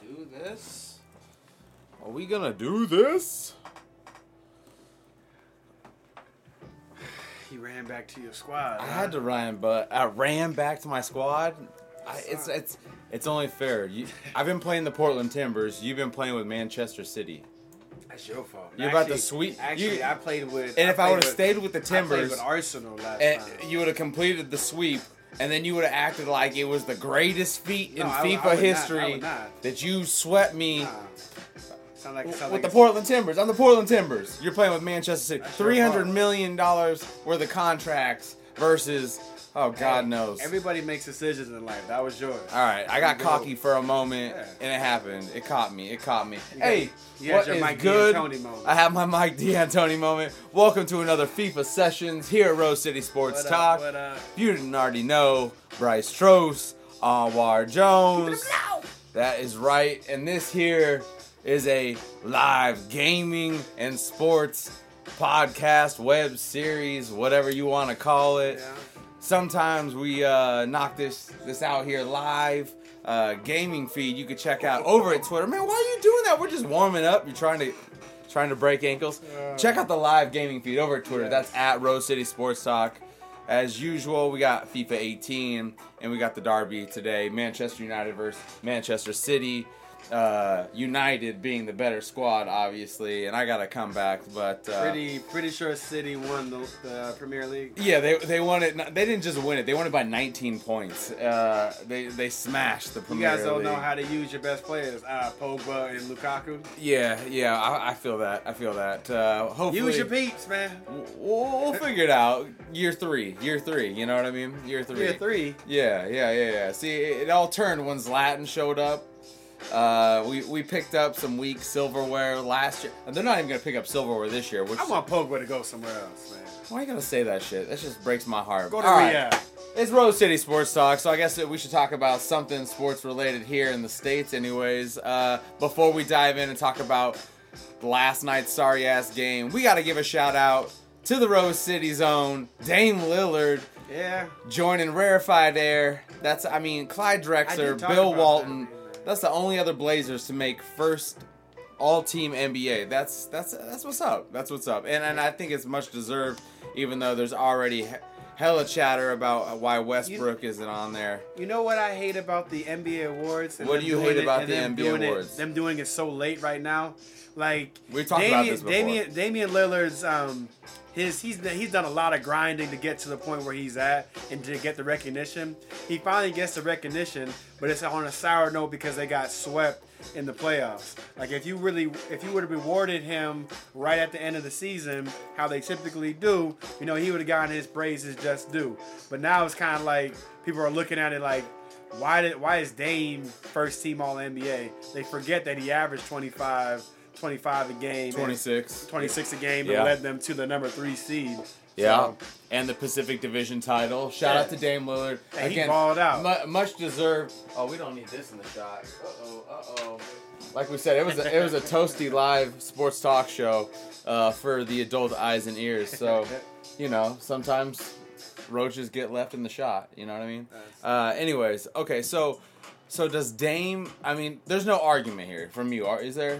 do this? Are we gonna do this? He ran back to your squad. I huh? had to run, but I ran back to my squad. I, it's it's it's only fair. You, I've been playing the Portland Timbers. You've been playing with Manchester City. That's your fault. You're about to sweep- Actually, you- I played with. And if I would have stayed with the Timbers, with Arsenal last and time. you would have completed the sweep, and then you would have acted like it was the greatest feat No, in I FIFA would not. I history not. that you swept me. Nah. Sound like, with sound the Portland Timbers. I'm the Portland Timbers. You're playing with Manchester City. That's Three hundred million dollars worth of contracts versus oh God Hey, knows. Everybody makes decisions in life. That was yours. All right, I got cocky for a moment, Yeah. and it happened. It caught me. It caught me. You got- hey, you had what your is Mike good? D'Antoni moment. I have my Mike D'Antoni moment. Welcome to another FIFA sessions here at Rose City Sports What Talk. up, what up? If you didn't already know, Bryce Trost, Anwar Jones. That is right. And this here is a live gaming and sports podcast, web series, whatever you want to call it. Yeah. Sometimes we uh, knock this this out here live. Uh, gaming feed you could check out over at Twitter. Man, why are you doing that? We're just warming up. You're trying to trying to break ankles. Uh, check out the live gaming feed over at Twitter. Yes. That's at Rose City Sports Talk. As usual, we got FIFA 18 and we got the derby today. Manchester United versus Manchester City. Uh, United being the better squad, obviously, and I got to come back, but uh, Pretty pretty sure City won the, the Premier League. yeah, they they won it. They didn't just win it; they won it by 19 points. Uh, they they smashed the Premier. You guys don't know how to use your best players. Uh, Pogba and Lukaku. Yeah, yeah, I, I feel that. I feel that. Uh, hopefully, Use your peeps, man. We'll, we'll figure it out. Year three, year three. You know what I mean? Year three. Year three. Yeah, yeah, yeah, yeah. See, it, it all turned once Latin showed up. Uh, we we picked up some weak silverware last year. And they're not even gonna pick up silverware this year. Which I want Pogba to go somewhere else, man. why you gotta say that shit? That just breaks my heart. Go to All right. It's Rose City Sports Talk, so I guess we should talk about something sports related here in the States, anyways. Uh, before we dive in and talk about last night's sorry ass game, we got to give a shout out to the Rose City Zone, Dame Lillard Yeah. joining Rarefied Air. That's, I mean, Clyde Drexler, Bill Walton. that. That's the only other Blazers to make first all team NBA. That's that's that's what's up. That's what's up. And and I think it's much deserved, even though there's already hella chatter about why Westbrook isn't on there. You know what I hate about the NBA awards? What do you hate about and the NBA doing it- awards? them doing it so late right now. Like We talked about Damian, this before. Damian, Damian Lillard's um his he's he's done a lot of grinding to get to the point where he's at and to get the recognition. He finally gets the recognition, but it's on a sour note because they got swept in the playoffs. Like if you really if you would have rewarded him right at the end of the season, how they typically do, you know, he would have gotten his praises just due. But now it's kind of like people are looking at it like why did why is Dame first team all NBA? They forget that he averaged 25 25 a game. 26. 26 a game Yeah. and led them to the number 3 seed. Yeah, So, and the Pacific Division title. Shout Yeah. out to Dame Lillard. Hey, he balled out. mu- much deserved. Oh, we don't need this in the shot. Uh oh, uh oh. Like we said, it was a, it was a toasty live sports talk show uh, for the adult eyes and ears. So, you know, sometimes roaches get left in the shot. You know what I mean? Uh, anyways, okay, so so does Dame? I mean, there's no argument here from you. Are is there?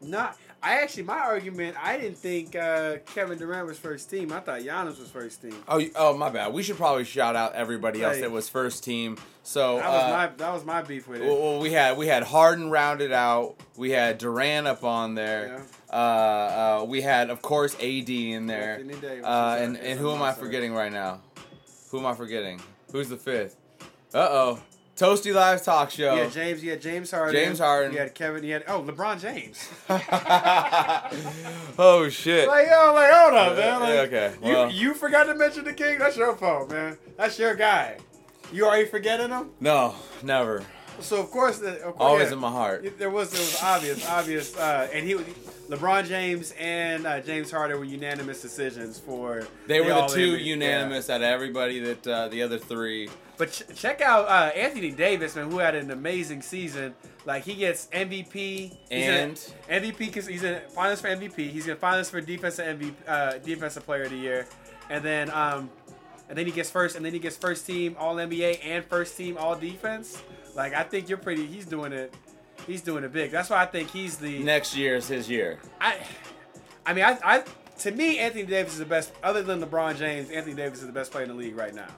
Not I actually my argument I didn't think uh, Kevin Durant was first team. I thought Giannis was first team. Oh, oh, my bad. We should probably shout out everybody else Right. that was first team. So That was uh, my that was my beef with it. Well, well, we had we had Harden rounded out. We had Durant up on there. Uh, uh, we had, of course, AD in there. Anthony Davis. Uh, and and who am I forgetting right now? Who am I forgetting? Who's the fifth? Uh oh, Toasty Live Talk Show. Yeah, James. Yeah, James Harden. James Harden. You had Kevin. You had oh LeBron James. oh shit. like yo, like hold up, man. Like, Yeah, okay, You you forgot to mention the king. That's your fault, man. That's your guy. You already forgetting him. no, never. So of course, the, of course Always yeah, in my heart. There was there was obvious, obvious, uh, and he, LeBron James and uh, James Harden were unanimous decisions for. They were the two Yeah. unanimous out of everybody that uh, the other three. But ch- check out uh, Anthony Davis, man, who had an amazing season. Like he gets MVP He's in And MVP because he's in finals for MVP. He's in finals for defensive MVP, uh, defensive player of the year, and then um, and then he gets first, and then he gets first team All NBA and first team All Defense. Like I think you're pretty. He's doing it. He's doing it big. That's why I think he's the Next year is his year. I, I mean, I, I, to me, Anthony Davis is the best. Other than LeBron James, Anthony Davis is the best player in the league right now.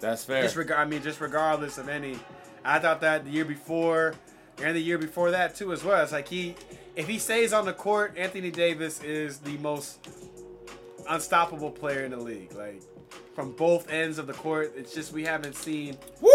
That's fair. Just I mean, just regardless of any. I thought that the year before, and the year before that too, as well. It's like he, if he stays on the court, Anthony Davis is the most unstoppable player in the league. Like from both ends of the court, it's just we haven't seen. Woo!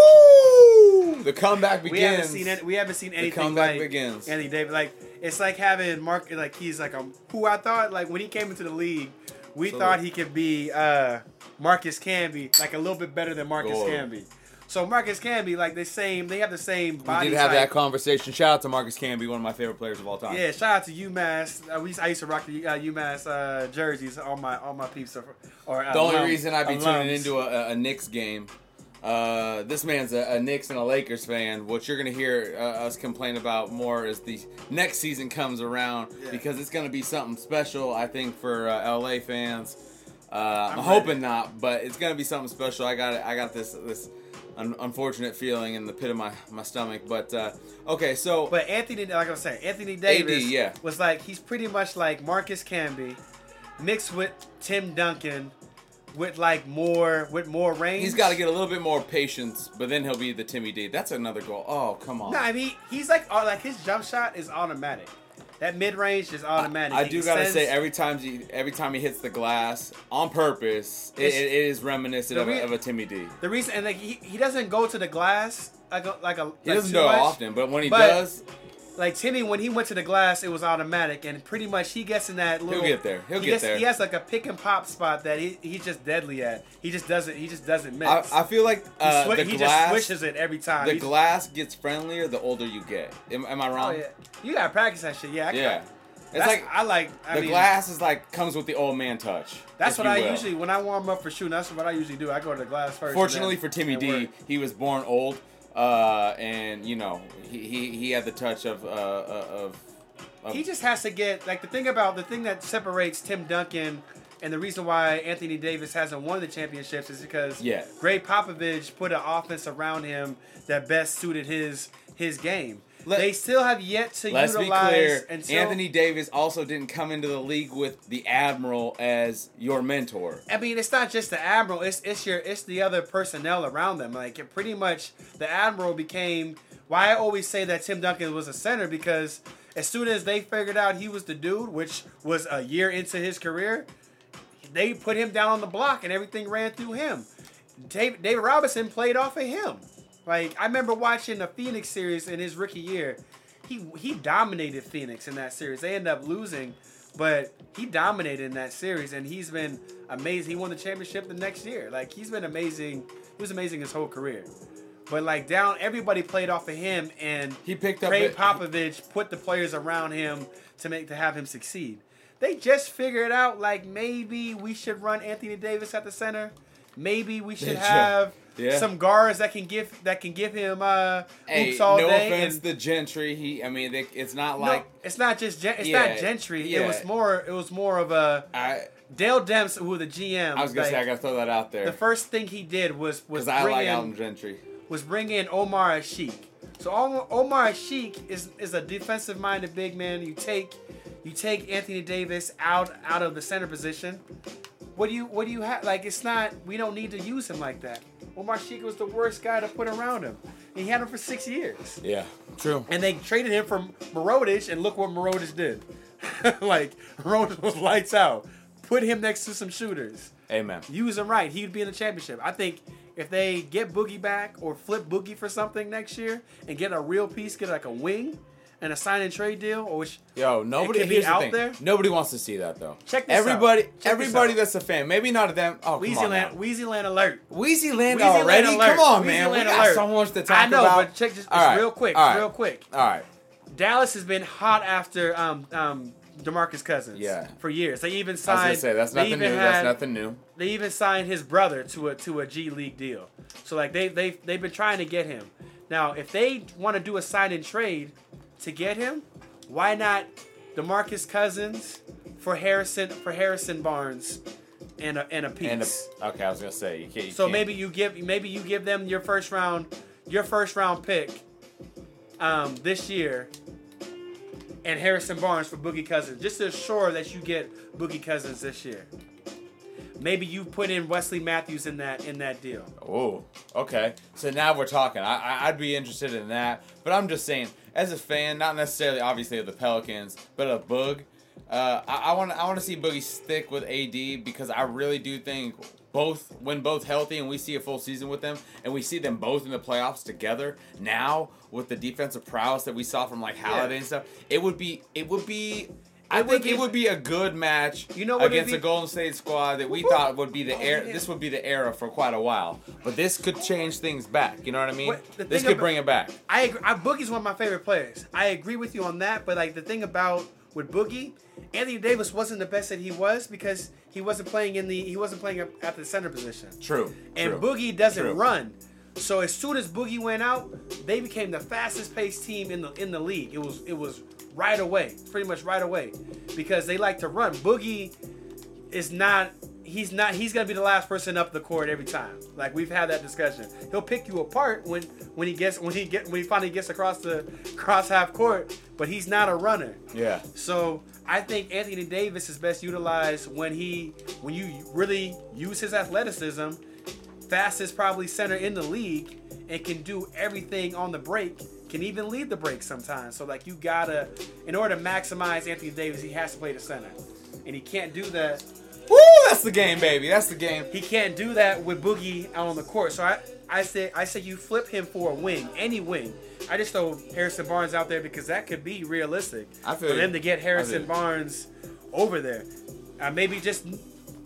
The comeback begins. We haven't seen it. We haven't seen anything comeback like begins. Anthony Davis. Like it's like having Mark. Like he's like a who I thought like when he came into the league, we So- thought he could be uh, Marcus Camby, like a little bit better than Marcus. Camby. So Marcus Camby, like the same, they have the same We did have type. that conversation. Shout out to Marcus Camby, one of my favorite players of all time. Yeah, shout out to UMass. Uh, we used, I used to rock the uh, UMass uh, jerseys. on my all my peeps are, or uh, The only reason I'd be alums. tuning into a, a Knicks game, uh, this man's a, a Knicks and a Lakers fan. What you're gonna hear uh, us complain about more as the next season comes around Yeah. because it's gonna be something special. I think for uh, LA fans. Uh, I'm, I'm hoping not, but it's gonna be something special. I got it. I got this this un- unfortunate feeling in the pit of my my stomach. But uh, okay, so But Anthony, like I was saying, Anthony Davis yeah. was like he's pretty much like Marcus Camby, mixed with Tim Duncan, with like more with more range. he's got to get a little bit more patience, but then he'll be the Timmy D. That's another goal. Oh come on. No, I mean he's like uh, like his jump shot is automatic. That mid range is automatic. I He do gotta sends- say, every time he every time he hits the glass on purpose, it, it is reminiscent the of, a, of a Timmy D. the reason and like he, he doesn't go to the glass like a, like a He like doesn't do much. often, but when he But does, Like Timmy, when he went to the glass, it was automatic, and pretty much he gets in that little. He'll get there. He'll he get gets- there. He has like a pick and pop spot that he he's just deadly at. He just doesn't. He just doesn't miss. I, I feel like he uh, swi- the he glass just swishes it every time. the He's- glass gets friendlier the older you get. Am, am I Oh wrong? yeah, you gotta practice that shit. Yeah, I Yeah. It's It's like I like. I the mean, glass is like comes with the old man touch. That's what I will. usually when I warm up for shooting. That's what I usually do. I go to the glass first. Fortunately then- for Timmy D, work. he was born old, uh, and you know he, he, he had the touch of uh, uh, of. of he just has to get like the thing about the thing that separates Tim Duncan and the reason why Anthony Davis hasn't won the championships is because Yeah. Gregg Popovich put an offense around him that best suited his his game. Let- they still have yet to Let's be clear. until, Anthony Davis also didn't come into the league with the Admiral as your mentor. I mean, it's not just the admiral; it's it's your it's the other personnel around them. Like it pretty much, the admiral became. Why I always say that Tim Duncan was a center because as soon as they figured out he was the dude, which was a year into his career, they put him down on the block and everything ran through him. David Robinson played off of him. Like I remember watching the Phoenix series in his rookie year. He he dominated Phoenix in that series. They ended up losing, but he dominated in that series, and he's been amazing. He won the championship the next year. Like he's been amazing. He was amazing his whole career. But like down, everybody played off of him, and He picked up it- Popovich put the players around him to make to have him succeed. They just figured out like maybe we should run Anthony Davis at the center. Maybe we should have Yeah. some guards that can give that can give him uh Hey, oops all no day. offense and- to Gentry. He, I mean, they, it's not no, like it's not just gen- it's Yeah, not Gentry. yeah. It was more it was more of a I. Dell Demps, who the GM. I was gonna like, say I gotta throw that out there. the first thing he did was was because I bring like in Alvin Gentry. was bring in Omer Asik. So Omar, Omer Asik is is a defensive minded big man. You take you take Anthony Davis out out of the center position. What do you what do you have? Like it's not we don't need to use him like that. Omer Asik was the worst guy to put around him. He had him for six years. Yeah, true. And they traded him for Mirotic, and look what Mirotic did. like Mirotic was lights out. Put him next to some shooters Amen. use him right, he'd be in the championship. I think if they get Boogie back or flip Boogie for something next year and get a real piece, get like a wing and a sign and trade deal, or which Yo, nobody could be here's the out there. Nobody wants to see that though. Check this everybody, out. Check this everybody out. that's a fan. Maybe not of them. Oh, come on Weezyland, now. Weezyland alert. Wheezy Land Weezyland already? alert. Come on, man. We Weezyland got alert. so much to talk about. I know, about. but check this just right, real quick, right, real quick. All right. Dallas has been hot after um um DeMarcus Cousins. Yeah. For years, they even I was signed. gonna say that's nothing new. had- That's nothing new. They even signed his brother to a to a G League deal. So like they they they've been trying to get him. Now, if they want to do a sign and trade to get him, why not DeMarcus Cousins for Harrison for Harrison Barnes and a and a piece. And a, okay, I was gonna say you can't. You so can't- maybe you give maybe you give them your first round your first round pick um, this year and Harrison Barnes for Boogie Cousins, just to assure that you get Boogie Cousins this year. Maybe you put in Wesley Matthews in that in that deal. Oh, okay. So now we're talking. I, I I'd be interested in that, but I'm just saying, as a fan, not necessarily obviously of the Pelicans, but of Boog. Uh, I want I want to see Boogie stick with AD because I really do think both when both healthy and we see a full season with them and we see them both in the playoffs together now with the defensive prowess that we saw from like Holiday Yeah. and stuff, it would be it would be. I think be- it would be a good match You know what against a Golden State squad that we thought would be the era. This would be the era for quite a while, but this could change things back. You know what I mean? What- this could about- bring it back. I agree. I, Boogie's one of my favorite players. I agree with you on that, but like the thing about with Boogie, Anthony Davis wasn't the best that he was because he wasn't playing in the he wasn't playing at the center position. True. And true. Boogie doesn't True. run. So as soon as Boogie went out, they became the fastest paced team in the in the league. It was it was right away, pretty much right away, because they like to run. Boogie is not. He's not. He's gonna be the last person up the court every time. Like we've had that discussion. He'll pick you apart when when he gets when he get when he finally gets across the cross half court. But he's not a runner. Yeah. So I think Anthony Davis is best utilized when he when you really use his athleticism, fastest probably center in the league, and can do everything on the break. Can even lead the break sometimes. So like you gotta, in order to maximize Anthony Davis, he has to play the center, and he can't do that. Woo! That's the game, baby. That's the game. He can't do that with Boogie out on the court. So I I say I say you flip him for a wing, any wing. I just throw Harrison Barnes out there because that could be realistic I feel for them to get Harrison. Barnes over there. Uh, maybe just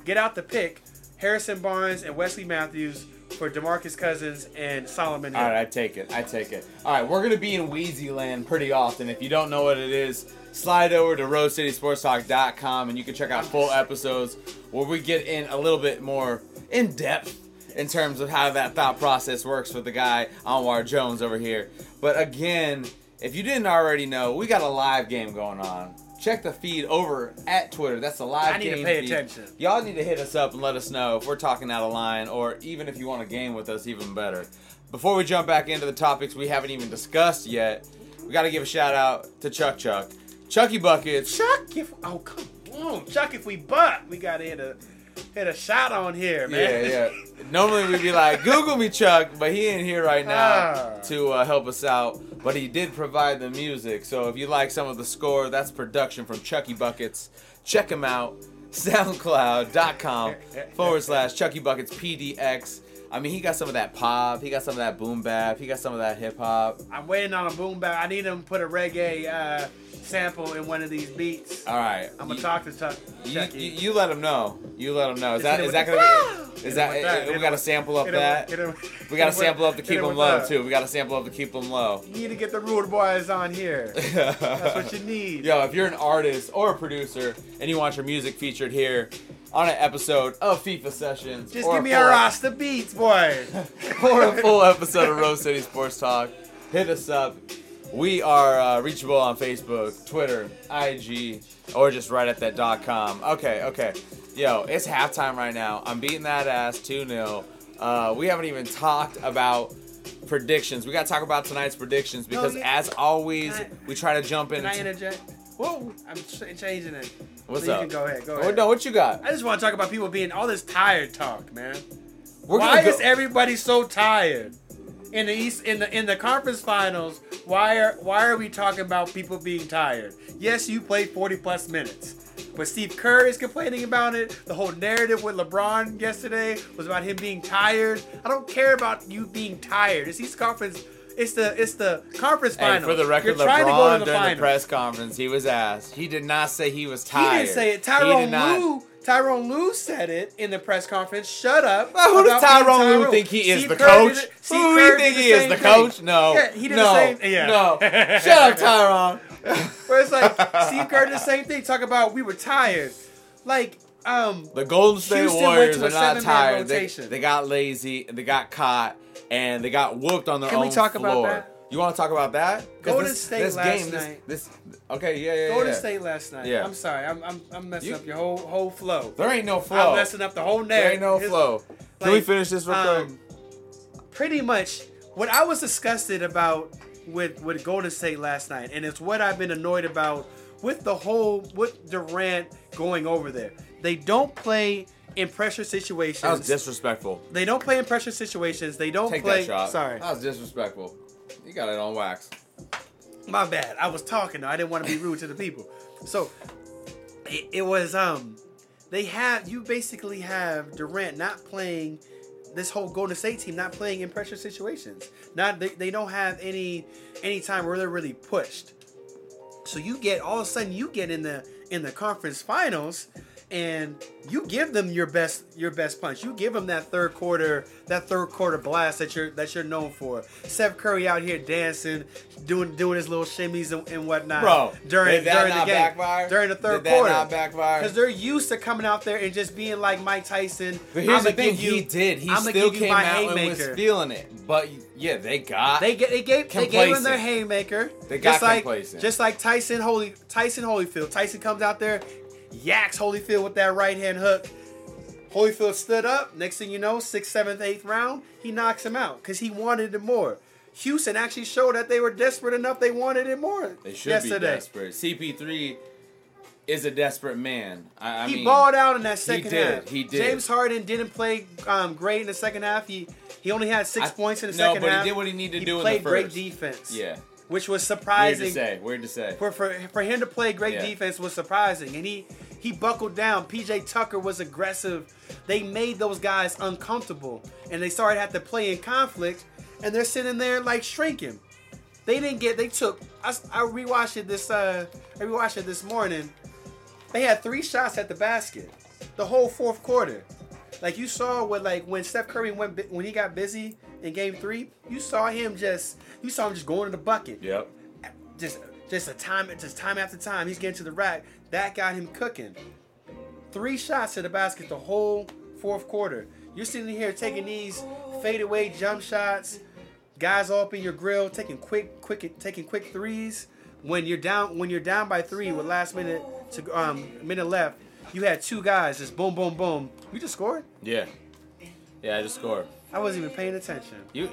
get out the pick Harrison Barnes and Wesley Matthews for DeMarcus Cousins and Solomon. Hill. All right, I take it. I take it. All right, we're gonna be in Wheezy Land pretty often. If you don't know what it is, slide over to RoseCitySportsTalk.com and you can check out full episodes where we get in a little bit more in depth in terms of how that thought process works with the guy Anwar Jones over here. But again, if you didn't already know, we got a live game going on. Check the feed over at Twitter. That's the live I need to game pay feed. attention. Y'all need to hit us up and let us know if we're talking out of line, or even if you want a game with us, even better. Before we jump back into the topics we haven't even discussed yet, we got to give a shout out to Chuck Chuck, Chucky Buckets. Chuck, if oh come on, Chuck, if we butt, we gotta hit a hit a shot on here, man. Yeah, yeah. Normally we'd be like, Google me, Chuck, but he ain't here right now Ah. to uh, help us out. But he did provide the music. So if you like some of the score, that's production from Chucky Buckets. Check him out. SoundCloud.com forward slash Chucky Buckets PDX. I mean, he got some of that pop. He got some of that boom bap. He got some of that hip hop. I'm waiting on a boom bap. I need him to put a reggae uh, sample in one of these beats. All right. I'm gonna You- talk to Chuck. You, you, you let him know. You let him know. Is Just that is him that gonna be? Is him that? that. We got to him- sample up hit him- that. hit him- We got to sample up to keep him them low that. too. We got to sample up to keep them low. You need to get the rude boys on here. That's what you need. Yo, if you're an artist or a producer and you want your music featured here on an episode of FIFA Sessions, Just give me a Rasta beats, boy. or a full episode of Rose City Sports Talk, hit us up. We are uh, reachable on Facebook, Twitter, IG, or just right at that dot com. Okay, okay. Yo, it's halftime right now. I'm beating that ass 2 0. Uh, we haven't even talked about predictions. We got to talk about tonight's predictions because, yeah. as always, I- we try to jump in. Can I interject? Whoa, I'm ch- changing it. What's so up? You can go ahead. Go Oh, ahead. no, what you got? I just want to talk about people being all this tired talk, man. We're why go- is everybody so tired in the East in the in the conference finals? Why are why are we talking about people being tired? Yes, you played 40 plus minutes. But Steve Kerr is complaining about it. The whole narrative with LeBron yesterday was about him being tired. I don't care about you being tired. It's East Conference. It's the it's the conference Hey, finals. for the record, You're trying to LeBron to the during the press conference, he was asked. He did not say he was tired. He didn't say it. Tyrone Lue. Tyrone Lue said it in the press conference. Shut up. Well, who does Tyrone Lue think he is? Steve The coach? did Who do you think he is? The thing. coach? No. Yeah, he did no. the same. Yeah. No. Shut up, Tyrone. Where it's like Steve Kerr did the same thing. Talk about we were tired. Like um. The Golden State Houston Warriors are not tired. They, they got lazy. They got caught, and they got whooped on their Can we own talk about that? You want to talk about that? Golden this, State this last game, night. This, this, okay, yeah, yeah, Golden yeah. State last night. Yeah. I'm sorry. I'm I'm, I'm messing You- up your whole whole flow. There ain't no flow. I'm messing up the whole net. There ain't no His- flow. Can we finish this real quick? um, pretty much what I was disgusted about with with Golden State last night, and it's what I've been annoyed about with the whole with Durant going over there. They don't play in pressure situations. That was disrespectful. They don't play in pressure situations. They don't Take play. that shot. Sorry, That was disrespectful. You got it on wax. my bad. I was talking. Though. I didn't want to be rude to the people. So it, it was um they have you basically have Durant not playing this whole Golden State team not playing in pressure situations. Not they, they don't have any any time where they're really pushed. So you get all of a sudden you get in the in the conference finals and you give them your best your best punch. You give them that third quarter that third quarter blast that you're that you're known for. Steph Curry out here dancing, doing doing his little shimmies and, and whatnot. Bro, during during the game backfire? during the third quarter not backfire? because they're used to coming out there and just being like Mike Tyson. But here's the thing, you- he did. He I'ma still came out and was feeling it. But yeah, they got. They get they gave they gave him their haymaker. They got just like just like Tyson Holy Tyson Holyfield. Tyson comes out there, yaks Holyfield with that right hand hook. Holyfield stood up. Next thing you know, sixth, seventh, eighth round, he knocks him out because he wanted it more. Houston actually showed that they were desperate enough. They wanted it more. they should yesterday. be desperate. CP3 is a desperate man. I, I he mean, balled out in that second did, half. he did. James Harden didn't play um, great in the second half. He he only had six I- points in the no, second but he did what he needed to He do in the played great defense. Yeah. Which was surprising. Weird to say. Weird to say. For, for for him to play great Yeah. defense was surprising, and he he buckled down. PJ Tucker was aggressive. They made those guys uncomfortable, and they started having to play in conflict, and they're sitting there like shrinking. They didn't get. They took. I, I rewatched it this. Uh, I rewatched it this morning. They had three shots at the basket, the whole fourth quarter. Like you saw what like when Steph Curry went when he got busy in Game Three, you saw him just you saw him just going to the bucket. Yep. just just a time just time after time he's getting to the rack. That got him cooking. Three shots to the basket the whole fourth quarter. You're sitting here taking these fadeaway jump shots guys all up in your grill taking quick quick taking quick threes. When you're down when you're down by three with last minute to um minute left you had two guys just boom boom boom. You just scored? Yeah. Yeah, I just scored. I wasn't even paying attention You.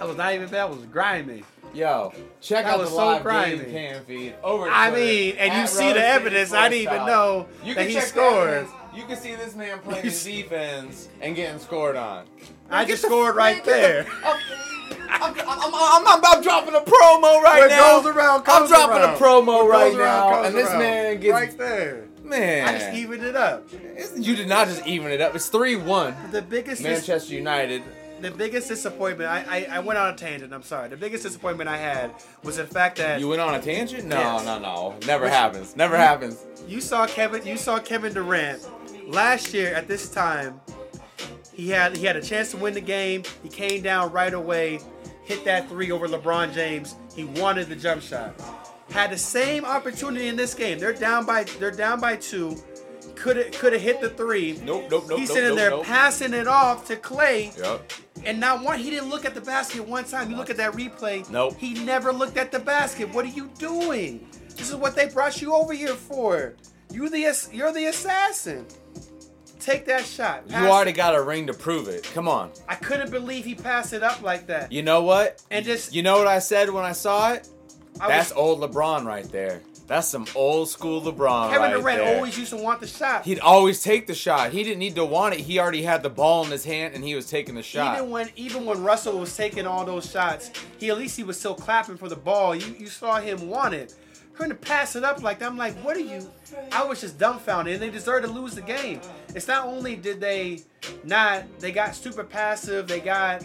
i was not even that was grimy Yo, check That out the so live grimy. game cam feed over. I Twitter, mean, and you see Rose the evidence. I didn't even know you that he scored. You can see this man playing defense and getting scored on. I just scored right there. I'm, I'm, I'm, I'm, I'm, dropping a promo right What now. goes around I'm dropping around. a promo What right goes around now, and this around. man gets right there. Man. I just evened it up. It's- you did not just even it up. It's three one. The biggest, dis- Manchester United. the biggest disappointment. I, I I went on a tangent. I'm sorry. The biggest disappointment I had was the fact that You went on a tangent? No, Yes. no, no. Never happens. Never happens. you saw Kevin. You saw Kevin Durant last year at this time. He had he had a chance to win the game. He came down right away, hit that three over LeBron James. He wanted the jump shot. Had the same opportunity in this game. They're down by they're down by two. Could have could have hit the three. Nope, nope, nope. He's nope, sitting nope, there nope. passing it off to Clay, Yep. and not one. He didn't look at the basket one time. You look at that replay. Nope. He never looked at the basket. What are you doing? This is what they brought you over here for. You the you're the assassin. Take that shot. You already it. got a ring to prove it. Come on. I couldn't believe he passed it up like that. You know what? And just You know what I said when I saw it? That's was, old LeBron right there. That's some old school LeBron Kevin right Durant there. always used to want the shot. He'd always take the shot. He didn't need to want it. He already had the ball in his hand and he was taking the shot. Even when even when Russell was taking all those shots, he at least he was still clapping for the ball. You you saw him want it. Him to pass it up like that, I'm like, what are you? I was just dumbfounded, and they deserve to lose the game. It's not only did they not, they got super passive. They got,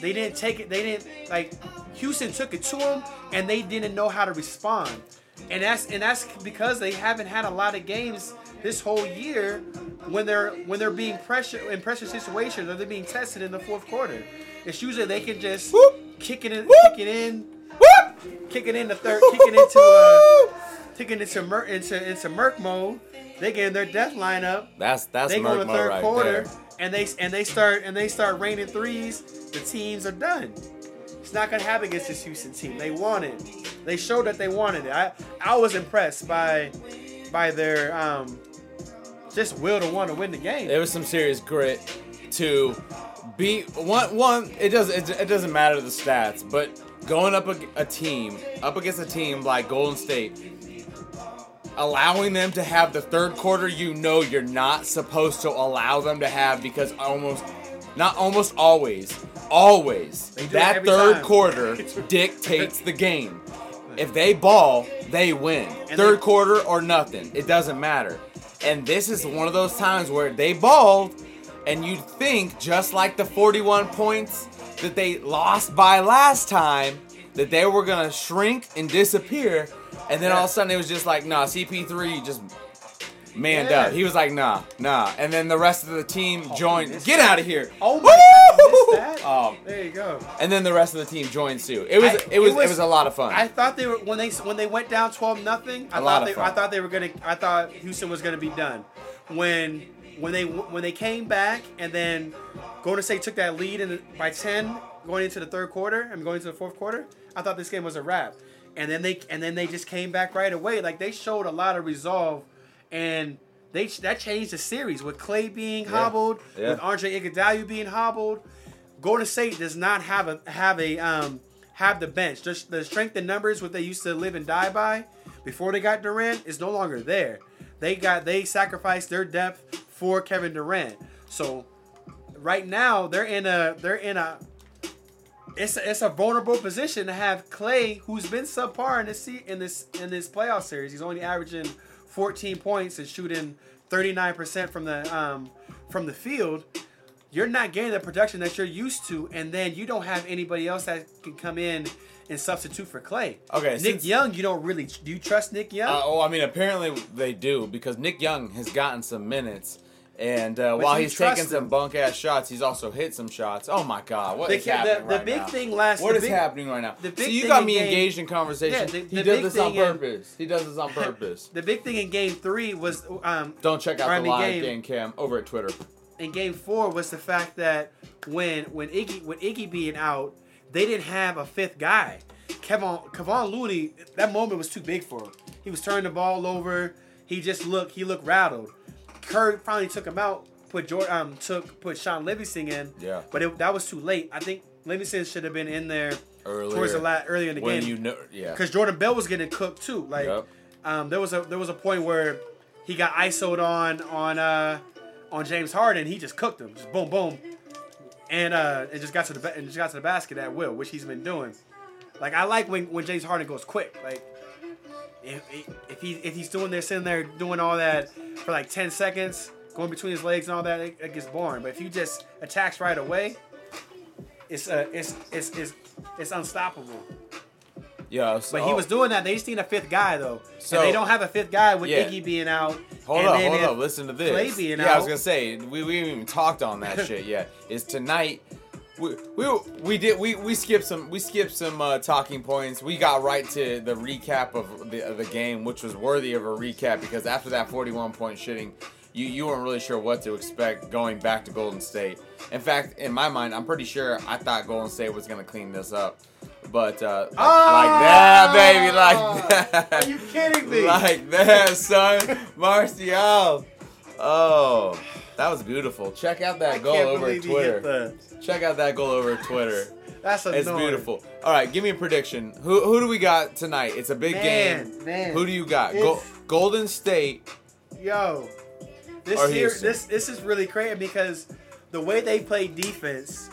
they didn't take it. They didn't like. Houston took it to them, and they didn't know how to respond. And that's and that's because they haven't had a lot of games this whole year when they're when they're being pressure in pressure situations or they're being tested in the fourth quarter. It's usually they can just Whoop. kick it in, Whoop. kick it in, Whoop! kick it in the third, kick it into uh, kick it into Merc into into Merc mode. They get in their death lineup. That's that's They go Merc to the mode third right quarter there. and they and they start and they start raining threes. The teams are done. It's not gonna happen against this Houston team. They want it. They showed that they wanted it. I I was impressed by by their um just will to want to win the game. There was some serious grit to beat one one. It doesn't it, it doesn't matter the stats, but going up a, a team, up against a team like Golden State, allowing them to have the third quarter you know you're not supposed to allow them to have because almost, not almost always, always, They do it that third time. quarter dictates the game. If they ball, they win. And Third they- quarter or nothing. It doesn't matter. And this is one of those times where they balled, and you'd think, just like the 41 points that they lost by last time, that they were going to shrink and disappear. And then all of a sudden it was just like, nah, CP3 just manned Yeah. up. He was like, nah, nah. And then the rest of the team joined. missed Get out of here. Oh my God, you missed that? Um, There you go. and then the rest of the team joined suit. It was, I- it was, it was, a lot of fun. I thought they were when they when they went down twelve nothing. I A thought they fun. I thought they were gonna. I thought Houston was gonna be done. When when they when they came back and then Golden State took that lead in, by ten going into the third quarter and going into the fourth quarter. I thought this game was a wrap. And then they and then they just came back right away. Like they showed a lot of resolve, and they that changed the series with Clay being hobbled, Yeah. with Andre Iguodala being hobbled. Golden State does not have a have a um have the bench. Just the strength and numbers, what they used to live and die by before they got Durant, is no longer there. They got they sacrificed their depth for Kevin Durant. So right now they're in a they're in a it's a, it's a vulnerable position to have Clay, who's been subpar in this in this in this playoff series. He's only averaging 14 points and shooting 39% from the um, from the field. You're not getting the production that you're used to, and then you don't have anybody else that can come in and substitute for Clay. Okay, Nick since- Young, you don't really do you trust Nick Young? Uh, oh, I mean, apparently they do because Nick Young has gotten some minutes, and uh, while he's taking some bunk ass shots, he's also hit some shots. Oh my God, what The is ca- the- the right big now? thing last- What is big- happening right now? the big so you got me game- engaged in conversation. Yeah, the- he does this on thing in- purpose. He does this on purpose. the big thing in Game Three was um, Don't check out I the mean, live game- game cam over at Twitter. in game four was the fact that when when Iggy when Iggy being out, they didn't have a fifth guy. Kevin Kevon Looney, that moment was too big for him. He was turning the ball over. He just looked he looked rattled. Kerr finally took him out. Put George, um took put Sean Livingston in. Yeah. But it, that was too late. I think Livingston should have been in there Earlier. towards the la- earlier in the when game you know, yeah. because Jordan Bell was getting cooked too. Like, Yep. um, there was a there was a point where he got isoed on on uh on James Harden. He just cooked him, just boom boom, and uh and just got to the ba- and just got to the basket at will, which he's been doing. Like I like when when James Harden goes quick. Like if if he if he's doing this sitting there doing all that for like ten seconds, going between his legs and all that, it, it gets boring. But if he just attacks right away, it's uh it's it's it's it's unstoppable. Yeah. So, But he was doing that. They just need a fifth guy though. So- they don't have a fifth guy with Yeah. Iggy being out. Hold and up, hold up. Listen to this. Clay being yeah, I was gonna say we, we haven't even talked on that shit yet. Is tonight we, we we did we, we skipped some we skipped some uh, talking points. We got right to the recap of the of the game, which was worthy of a recap because after that 41 point shitting, you you weren't really sure what to expect going back to Golden State. In fact, in my mind, I'm pretty sure I thought Golden State was gonna clean this up. But uh, like, like that, baby, like that. Ah! Are you kidding me? Like that, son. Martial. Oh, that was beautiful. Check out that I goal over at believe he hit Twitter. the. Check out that goal over Twitter. That's annoying. It's beautiful. All right, give me a prediction. Who who do we got tonight? It's a big Man, game. man. Who do you got? Go, Golden State. Yo, this here, this this is really crazy because the way they played defense,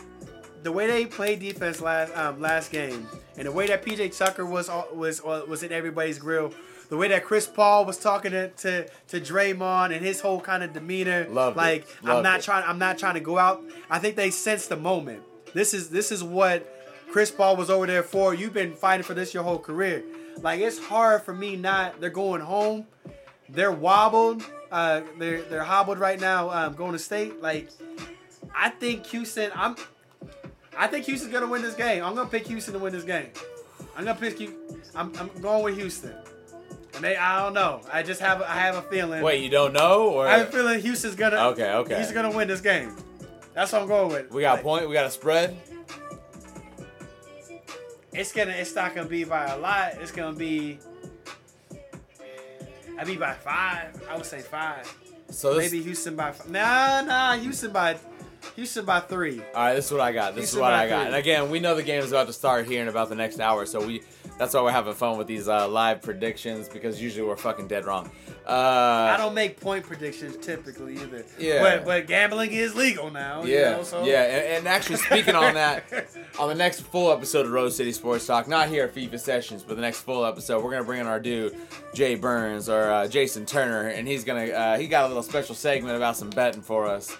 the way they played defense last um, last game, and the way that PJ Tucker was was uh, was in everybody's grill, the way that Chris Paul was talking to to, to Draymond and his whole kind of demeanor, Loved it. like I'm Loved not it. trying I'm not trying to go out. I think they sensed the moment. This is this is what Chris Paul was over there for. You've been fighting for this your whole career. Like it's hard for me not. They're going home they're wobbled. Uh, they're they're hobbled right now. Um, going to state. Like, I think Houston. I'm. I think Houston's gonna win this game. I'm gonna pick Houston to win this game. I'm gonna pick you. I'm, I'm going with Houston. And they, I don't know. I just have I have a feeling. Wait, you don't know or I have a feeling Houston's gonna. Okay, okay. He's gonna win this game. That's what I'm going with. we got a Like, point? We got a spread? It's gonna. It's not gonna be by a lot. It's gonna be. I be by five. I would say five. So this Maybe Houston by five. Nah, nah, Houston by Houston by three. All right, this is what I got. This Houston is what I got. three. And again, we know the game is about to start here in about the next hour, so we that's why we're having fun with these uh, live predictions because usually we're fucking dead wrong. Uh, I don't make point predictions typically either. Yeah. But but gambling is legal now. you Yeah, know, so. yeah, and, and actually speaking on that, on the next full episode of Rose City Sports Talk, not here at FIFA Sessions, but the next full episode, we're gonna bring in our dude Jay Burns or uh, Jason Turner, and he's gonna uh, he got a little special segment about some betting for us.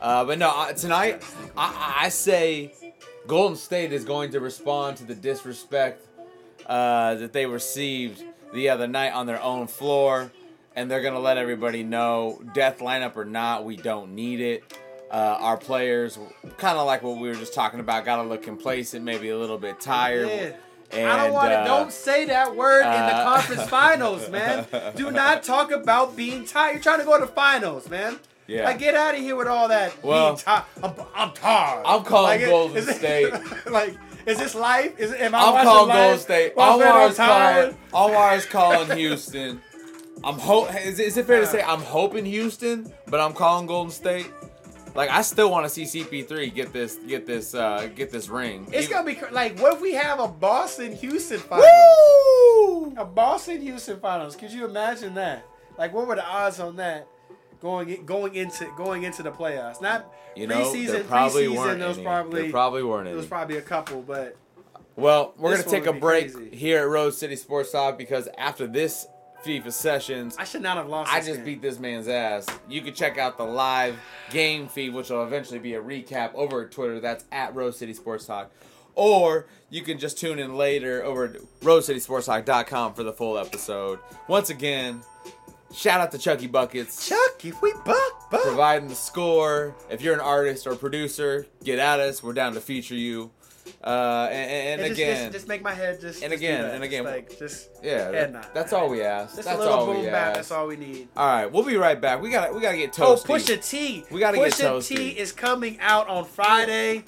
Uh, but no, uh, tonight I, I say Golden State is going to respond to the disrespect uh, that they received the other night on their own floor, and they're gonna let everybody know, death lineup or not, we don't need it. Uh, our players, kind of like what we were just talking about, got to look complacent, maybe a little bit tired. Yeah. And, I don't want to. uh, don't say that word in the uh, conference finals, man. Do not talk about being tired. You're trying to go to finals, man. Yeah. Like, get out of here with all that. Well, being tired. I'm, I'm tired. I'm calling Like, Golden it- State. like, is this life? Is am I I'm watching calling life? Golden State. Anwar's tired? calling. Anwar's calling Houston. I'm hope. Is, is it fair to say I'm hoping Houston, but I'm calling Golden State? Like I still want to see CP3 get this, get this, uh, get this ring. It's Even- gonna be cr- like, what if we have a Boston Houston finals? Woo! A Boston Houston finals. Could you imagine that? Like, what were the odds on that going going into going into the playoffs? Not You know, preseason. probably preseason, was probably there probably weren't It was probably a couple, but Well, we're gonna take a one would be break crazy. here at Rose City Sports Talk because after this FIFA sessions, I should not have lost. I just game. beat this man's ass. You can check out the live game feed, which will eventually be a recap over at Twitter. That's at Rose City Sports Talk. Or you can just tune in later over at RoseCitySportsTalk.com for the full episode. Once again, shout out to Chucky Buckets. Chucky, we buck, buck. providing the score. If you're an artist or producer, get at us. We're down to feature you. Uh, and, and, And just, again, just, just make my head just. And again, and again, like just yeah, head that- nod. that's all we ask. Just that's a little all boom we bap. ask. That's all we need. All right, we'll be right back. We got we got to get Oh, toasty. Pusha T. We gotta get Pusha toasty. T is coming out on Friday.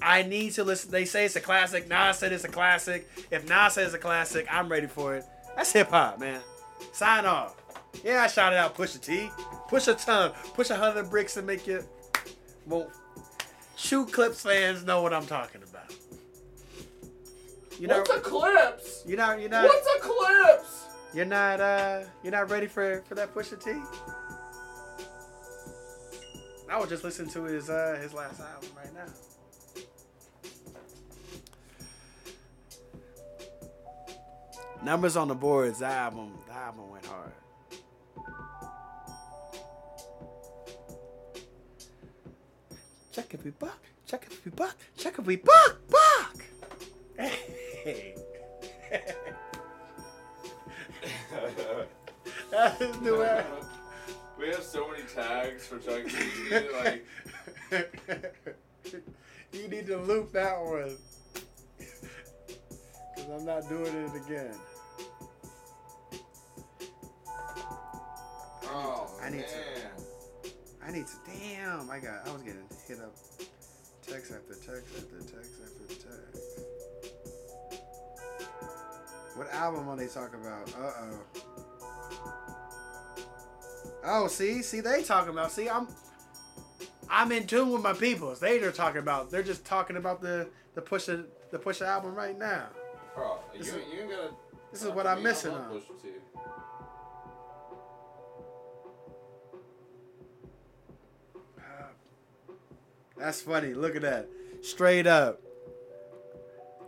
I need to listen. They say it's a classic. Nas said it's a classic. If Nas says it's a classic, I'm ready for it. That's hip hop, man. Sign off. Yeah, I shouted out Pusha T. Push a ton. Push a hundred bricks and make you. Well, Shoe Clipse fans know what I'm talking about. You know, What's a Clipse? you're not, you're not, What's a Clipse? you're not, uh, you're not ready for for that Pusha T. I was just listening to his uh his last album right now. Numbers on the boards. The album, the album went hard. Check if we buck. Check if we buck. Check if we buck. Buck. Hey. That is the way. we have so many tags for Chucky. like, you need to loop that one. Because I'm not doing it again. oh I need to- man. I need to. Damn, I got. I was getting hit up. Text after text after text after text. What album are they talking about? Uh oh. Oh, see, see, they talking about. See, I'm, I'm in tune with my peoples. They are talking about. They're just talking about the the push the push album right now. Bro, you, This is- you ain't gotta. This is what I'm missing on. That's funny. Look at that. Straight up.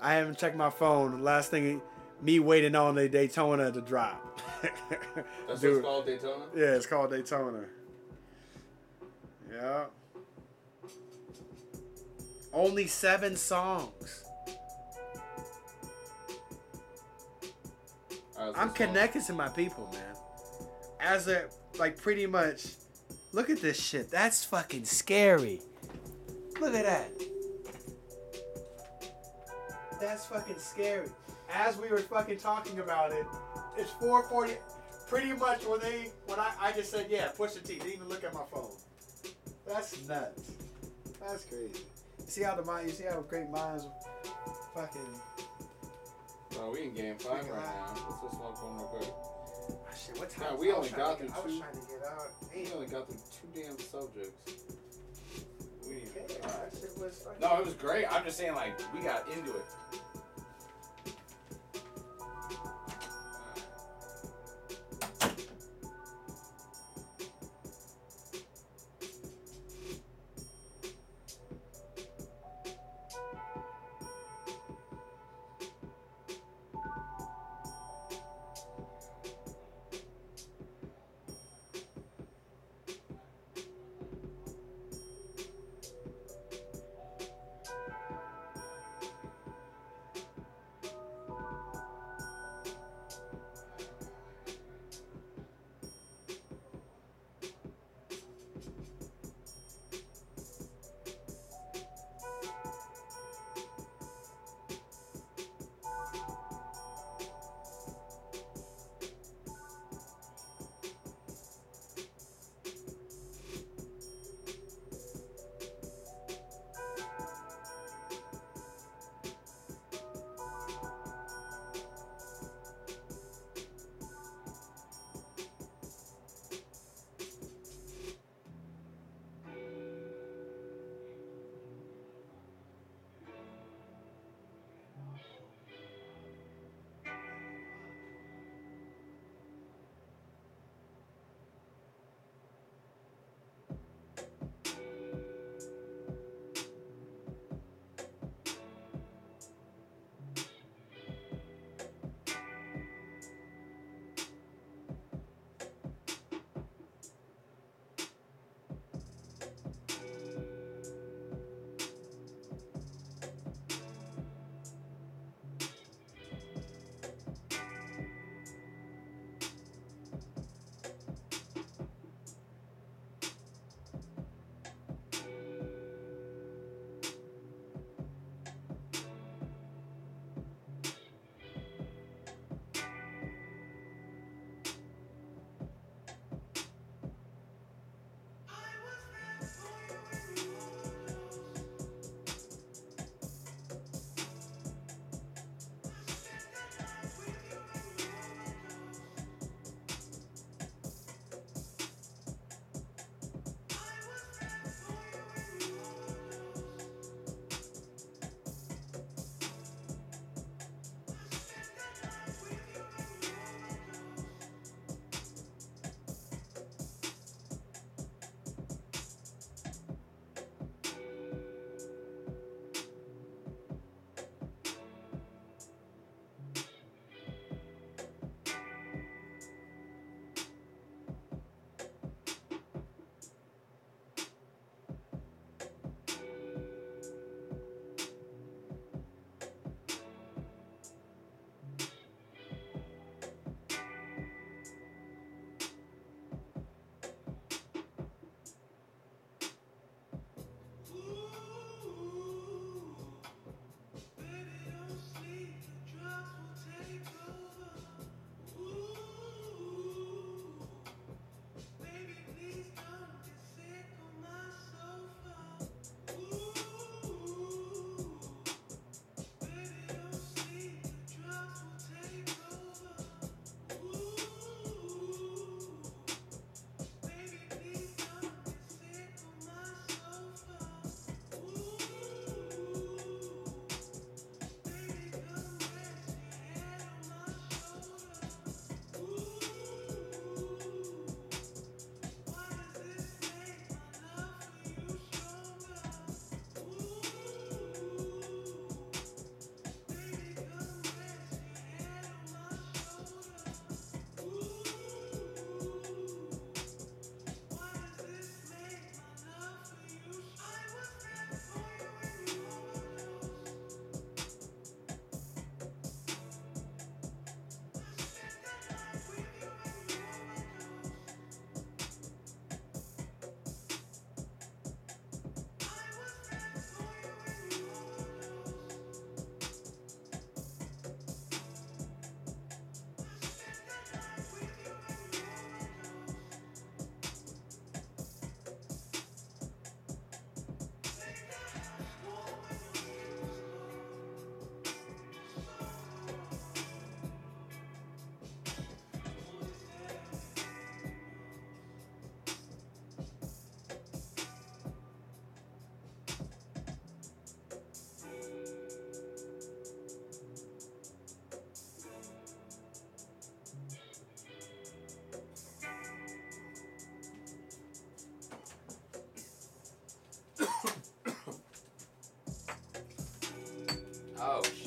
I haven't checked my phone. Last thing, me waiting on the Daytona to drop. That's Dude. called Daytona. Yeah, it's called Daytona. Yeah. Only seven songs. Alright, I'm connected to my people, man. As a like pretty much look at this shit. That's fucking scary. Look at that. That's fucking scary. As we were fucking talking about it, it's 440 pretty much when they when I, I just said yeah, push the T, didn't even look at my phone. That's nuts. That's crazy. You see how the mind you see how great minds fucking Oh, we in game five right now. Let's smoke one real quick. oh, shit, what time? We I only got through I was two. trying to get out. We only got through two damn subjects. Shit was fucking. No, it was great. I'm just saying, like, we got into it.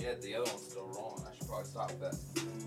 Shit, the other one's still rolling. I should probably stop that.